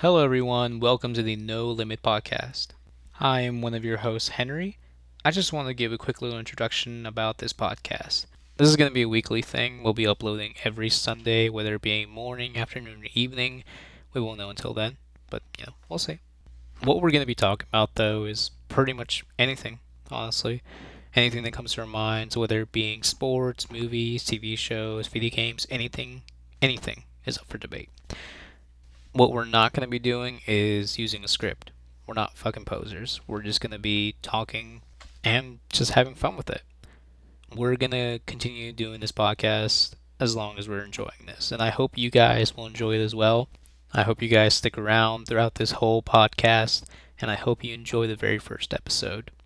Hello, everyone. Welcome to the No Limit Podcast. I am one of your hosts, Henry. I just want to give a quick little introduction about this podcast. This is going to be a weekly thing. We'll be uploading every Sunday, whether it be morning, afternoon, or evening. We won't know until then, but you know, we'll see. What we're going to be talking about, though, is pretty much anything, honestly. Anything that comes to our minds, whether it being sports, movies, TV shows, video games, anything, anything is up for debate. What we're not going to be doing is using a script. We're not fucking posers. We're just going to be talking and just having fun with it. We're going to continue doing this podcast as long as we're enjoying this. And I hope you guys will enjoy it as well. I hope you guys stick around throughout this whole podcast. And I hope you enjoy the very first episode.